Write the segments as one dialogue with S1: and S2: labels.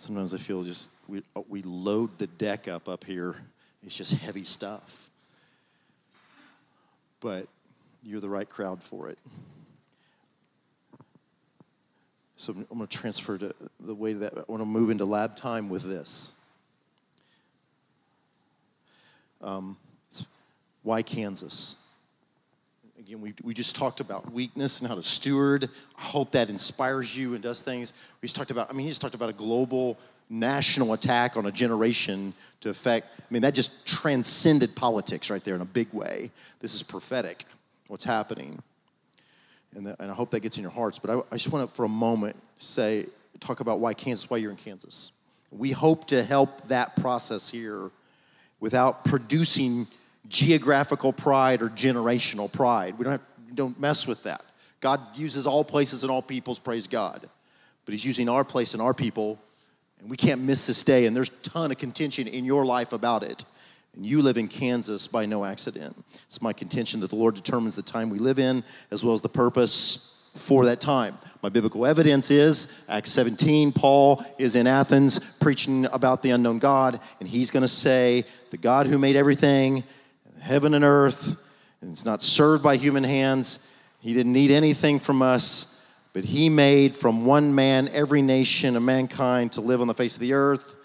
S1: Sometimes I feel just we, we load the deck up up here. It's just heavy stuff. But you're the right crowd for it. So I'm going to transfer to the way that I want to move into lab time with this. Um, why Kansas? Again, we, we just talked about weakness and how to steward. I hope that inspires you and does things. We just talked about, I mean, he just talked about a global national attack on a generation to affect, I mean, that just transcended politics right there in a big way. This is prophetic, what's happening. And, and I hope that gets in your hearts. But I, I just want to, for a moment, say, talk about why Kansas, why you're in Kansas. We hope to help that process here without producing geographical pride or generational pride. We don't, have, don't mess with that. God uses all places and all peoples, praise God. But He's using our place and our people, and we can't miss this day. And there's a ton of contention in your life about it. And you live in Kansas by no accident. It's my contention that the Lord determines the time we live in as well as the purpose for that time. My biblical evidence is Acts 17, Paul is in Athens preaching about the unknown God, and he's going to say, The God who made everything, heaven and earth, and it's not served by human hands. He didn't need anything from us, but he made from one man every nation of mankind to live on the face of the earth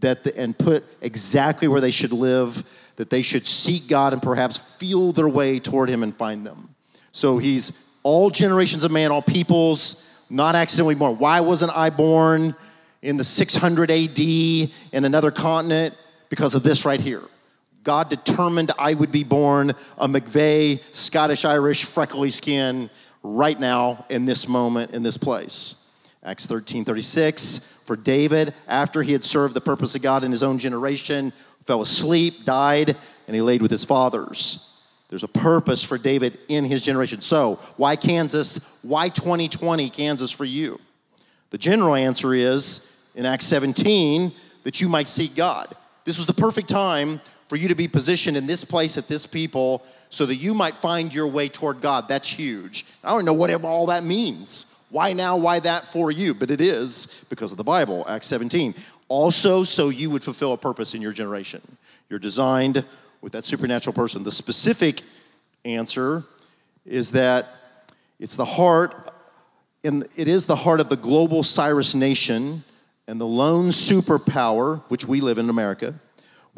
S1: that the, and put exactly where they should live, that they should seek God and perhaps feel their way toward Him and find them. So He's all generations of man, all peoples, not accidentally born. Why wasn't I born in the 600 AD in another continent? Because of this right here. God determined I would be born a McVeigh, Scottish Irish, freckly skin right now in this moment in this place. Acts 13 36. For David, after he had served the purpose of God in his own generation, fell asleep, died, and he laid with his fathers. There's a purpose for David in his generation. So, why Kansas? Why 2020 Kansas for you? The general answer is in Acts 17 that you might seek God. This was the perfect time for you to be positioned in this place at this people so that you might find your way toward God. That's huge. I don't know what all that means. Why now? Why that for you? But it is because of the Bible, Acts 17. Also, so you would fulfill a purpose in your generation. You're designed with that supernatural person. The specific answer is that it's the heart, and it is the heart of the global Cyrus nation and the lone superpower, which we live in America,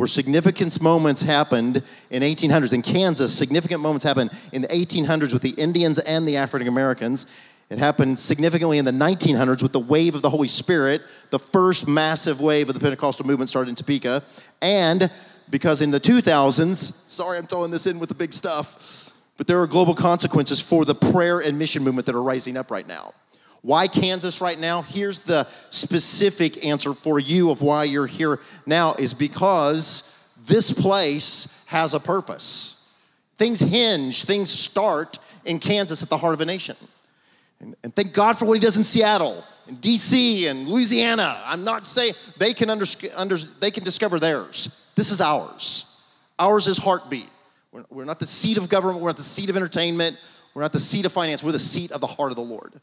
S1: where significant moments happened in 1800s. In Kansas, significant moments happened in the 1800s with the Indians and the African Americans. It happened significantly in the 1900s with the wave of the Holy Spirit. The first massive wave of the Pentecostal movement started in Topeka. And because in the 2000s, sorry I'm throwing this in with the big stuff, but there are global consequences for the prayer and mission movement that are rising up right now. Why Kansas right now? Here's the specific answer for you of why you're here now is because this place has a purpose. Things hinge, things start in Kansas at the heart of a nation. And, and thank God for what he does in Seattle, in DC, and Louisiana. I'm not saying they can, under, under, they can discover theirs. This is ours. Ours is heartbeat. We're, we're not the seat of government, we're not the seat of entertainment, we're not the seat of finance, we're the seat of the heart of the Lord.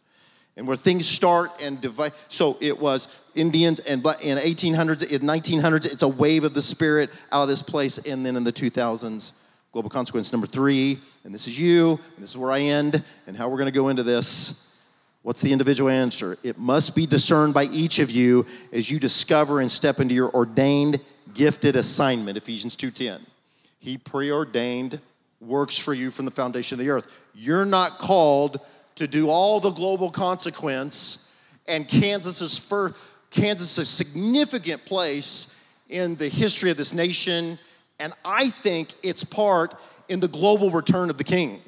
S1: And where things start and divide. So it was Indians and in 1800s, in 1900s, it's a wave of the Spirit out of this place. And then in the 2000s, global consequence number three, and this is you, and this is where I end, and how we're going to go into this. What's the individual answer? It must be discerned by each of you as you discover and step into your ordained gifted assignment, Ephesians 2:10. He preordained works for you from the foundation of the earth. You're not called to do all the global consequence and Kansas is for Kansas is a significant place in the history of this nation and I think it's part in the global return of the king.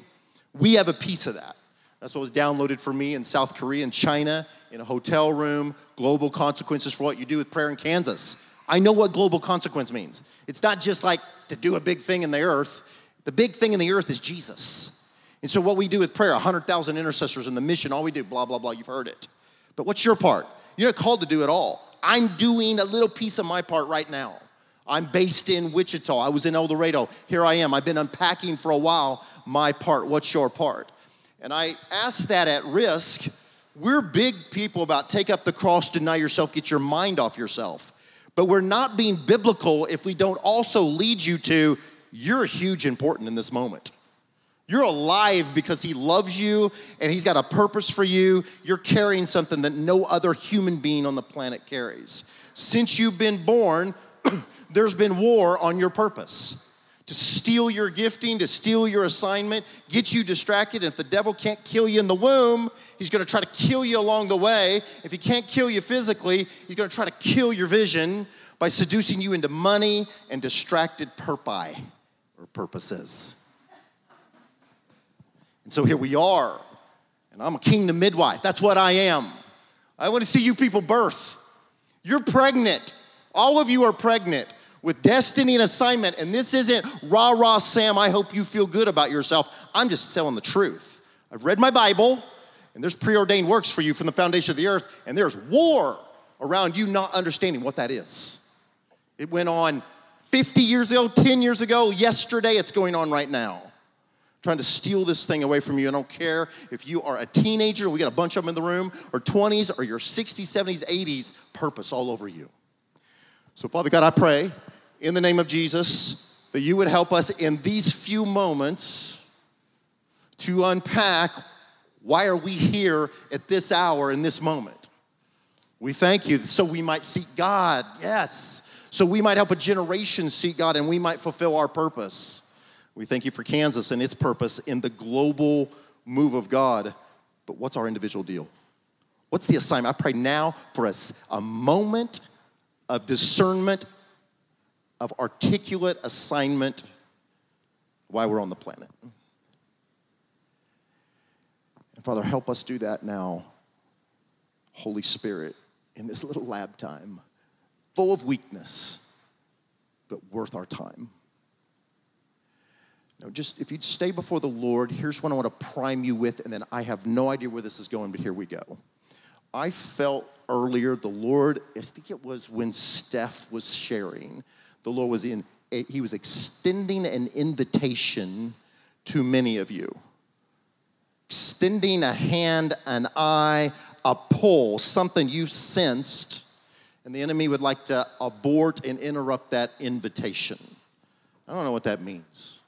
S1: We have a piece of that. That's what was downloaded for me in South Korea and China, in a hotel room, global consequences for what you do with prayer in Kansas. I know what global consequence means. It's not just like to do a big thing in the earth. The big thing in the earth is Jesus. And so what we do with prayer, 100,000 intercessors in the mission, all we do, blah, blah, blah, you've heard it. But what's your part? You're not called to do it all. I'm doing a little piece of my part right now. I'm based in Wichita. I was in El Dorado. Here I am. I've been unpacking for a while my part. What's your part? And I ask that at risk we're big people about take up the cross, deny yourself, get your mind off yourself. But we're not being biblical if we don't also lead you to you're huge important in this moment. You're alive because he loves you and he's got a purpose for you. You're carrying something that no other human being on the planet carries. Since you've been born, there's been war on your purpose to steal your gifting, to steal your assignment, get you distracted. And if the devil can't kill you in the womb, he's gonna try to kill you along the way. If he can't kill you physically, he's gonna try to kill your vision by seducing you into money and distracted purpose or purposes. And so here we are, and I'm a kingdom midwife. That's what I am. I wanna see you people birth. You're pregnant. All of you are pregnant with destiny and assignment. And this isn't rah rah, Sam, I hope you feel good about yourself. I'm just telling the truth. I've read my Bible, and there's preordained works for you from the foundation of the earth, and there's war around you not understanding what that is. It went on 50 years ago, 10 years ago, yesterday, it's going on right now. Trying to steal this thing away from you. I don't care if you are a teenager, we got a bunch of them in the room, or 20s, or your 60s, 70s, 80s, purpose all over you. So, Father God, I pray in the name of Jesus that you would help us in these few moments to unpack why are we here at this hour in this moment. We thank you so we might seek God, yes, so we might help a generation seek God and we might fulfill our purpose. We thank you for Kansas and its purpose in the global move of God. But what's our individual deal? What's the assignment? I pray now for us a moment of discernment, of articulate assignment why we're on the planet. And Father, help us do that now, Holy Spirit, in this little lab time, full of weakness, but worth our time. Now, just if you'd stay before the Lord, here's what I want to prime you with, and then I have no idea where this is going, but here we go. I felt earlier, the Lord, I think it was when Steph was sharing, the Lord was in, eh, he was extending an invitation to many of you. Extending a hand, an eye, a pull, something you sensed, and the enemy would like to abort and interrupt that invitation. I don't know what that means.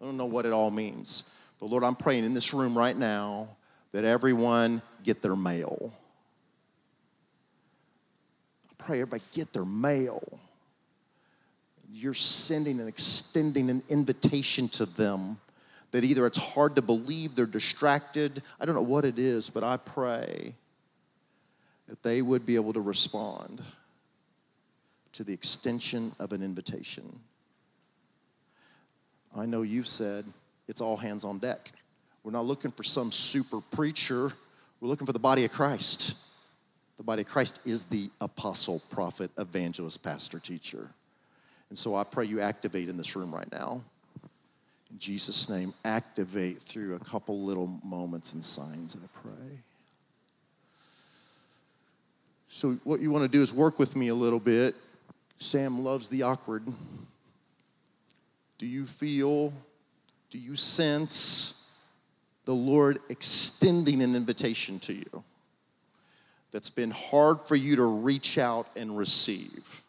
S1: I don't know what it all means. But Lord, I'm praying in this room right now that everyone get their mail I pray everybody get their mail. You're sending and extending an invitation to them that either it's hard to believe, they're distracted. I don't know what it is, but I pray that they would be able to respond to the extension of an invitation. I know you've said it's all hands on deck. We're not looking for some super preacher, we're looking for the body of Christ. The body of Christ is the apostle, prophet, evangelist, pastor, teacher. And so I pray you activate in this room right now. In Jesus' name, activate through a couple little moments and signs, I pray. So, what you want to do is work with me a little bit. Sam loves the awkward. Do you feel, do you sense the Lord extending an invitation to you? that's been hard for you to reach out and receive.